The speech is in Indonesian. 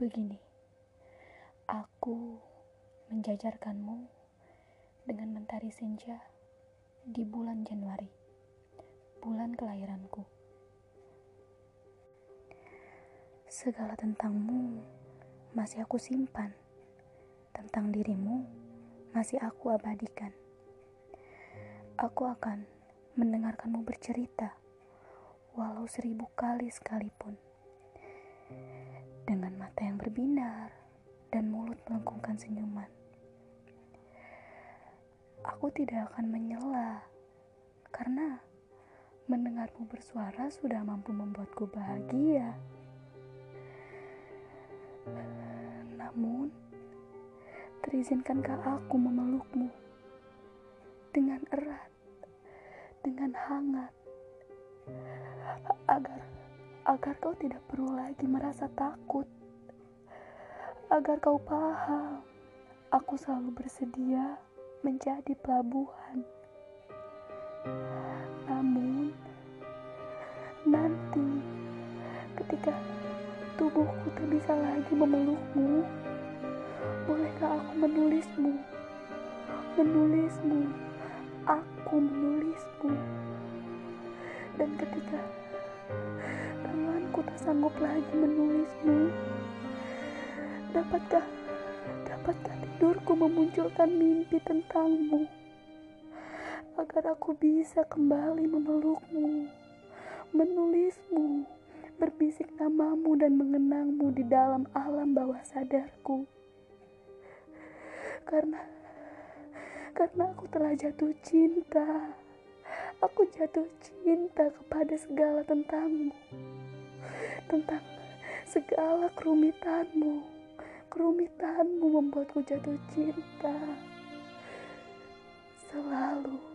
Begini, aku menjajarkanmu dengan mentari senja di bulan Januari, bulan kelahiranku. Segala tentangmu masih aku simpan, tentang dirimu masih aku abadikan. Aku akan mendengarkanmu bercerita, walau seribu kali sekalipun. Berbinar dan mulut melengkungkan senyuman. Aku tidak akan menyela, karena mendengarmu bersuara sudah mampu membuatku bahagia. Namun, terizinkankah aku memelukmu dengan erat, dengan hangat, agar agar kau tidak perlu lagi merasa takut, agar kau paham, aku selalu bersedia menjadi pelabuhan. Namun, nanti ketika tubuhku tak bisa lagi memelukmu, bolehkah aku menulismu? Menulismu, aku menulismu. Dan ketika tanganku tak sanggup lagi menulismu, dapatkah dapatkah tidurku memunculkan mimpi tentangmu? Agar aku bisa kembali memelukmu, menulismu berbisik namamu dan mengenangmu di dalam alam bawah sadarku. Karena karena aku telah jatuh cinta. Aku jatuh cinta kepada segala tentangmu. Tentang segala kerumitanmu. Kerumitanmu membuatku jatuh cinta. Selalu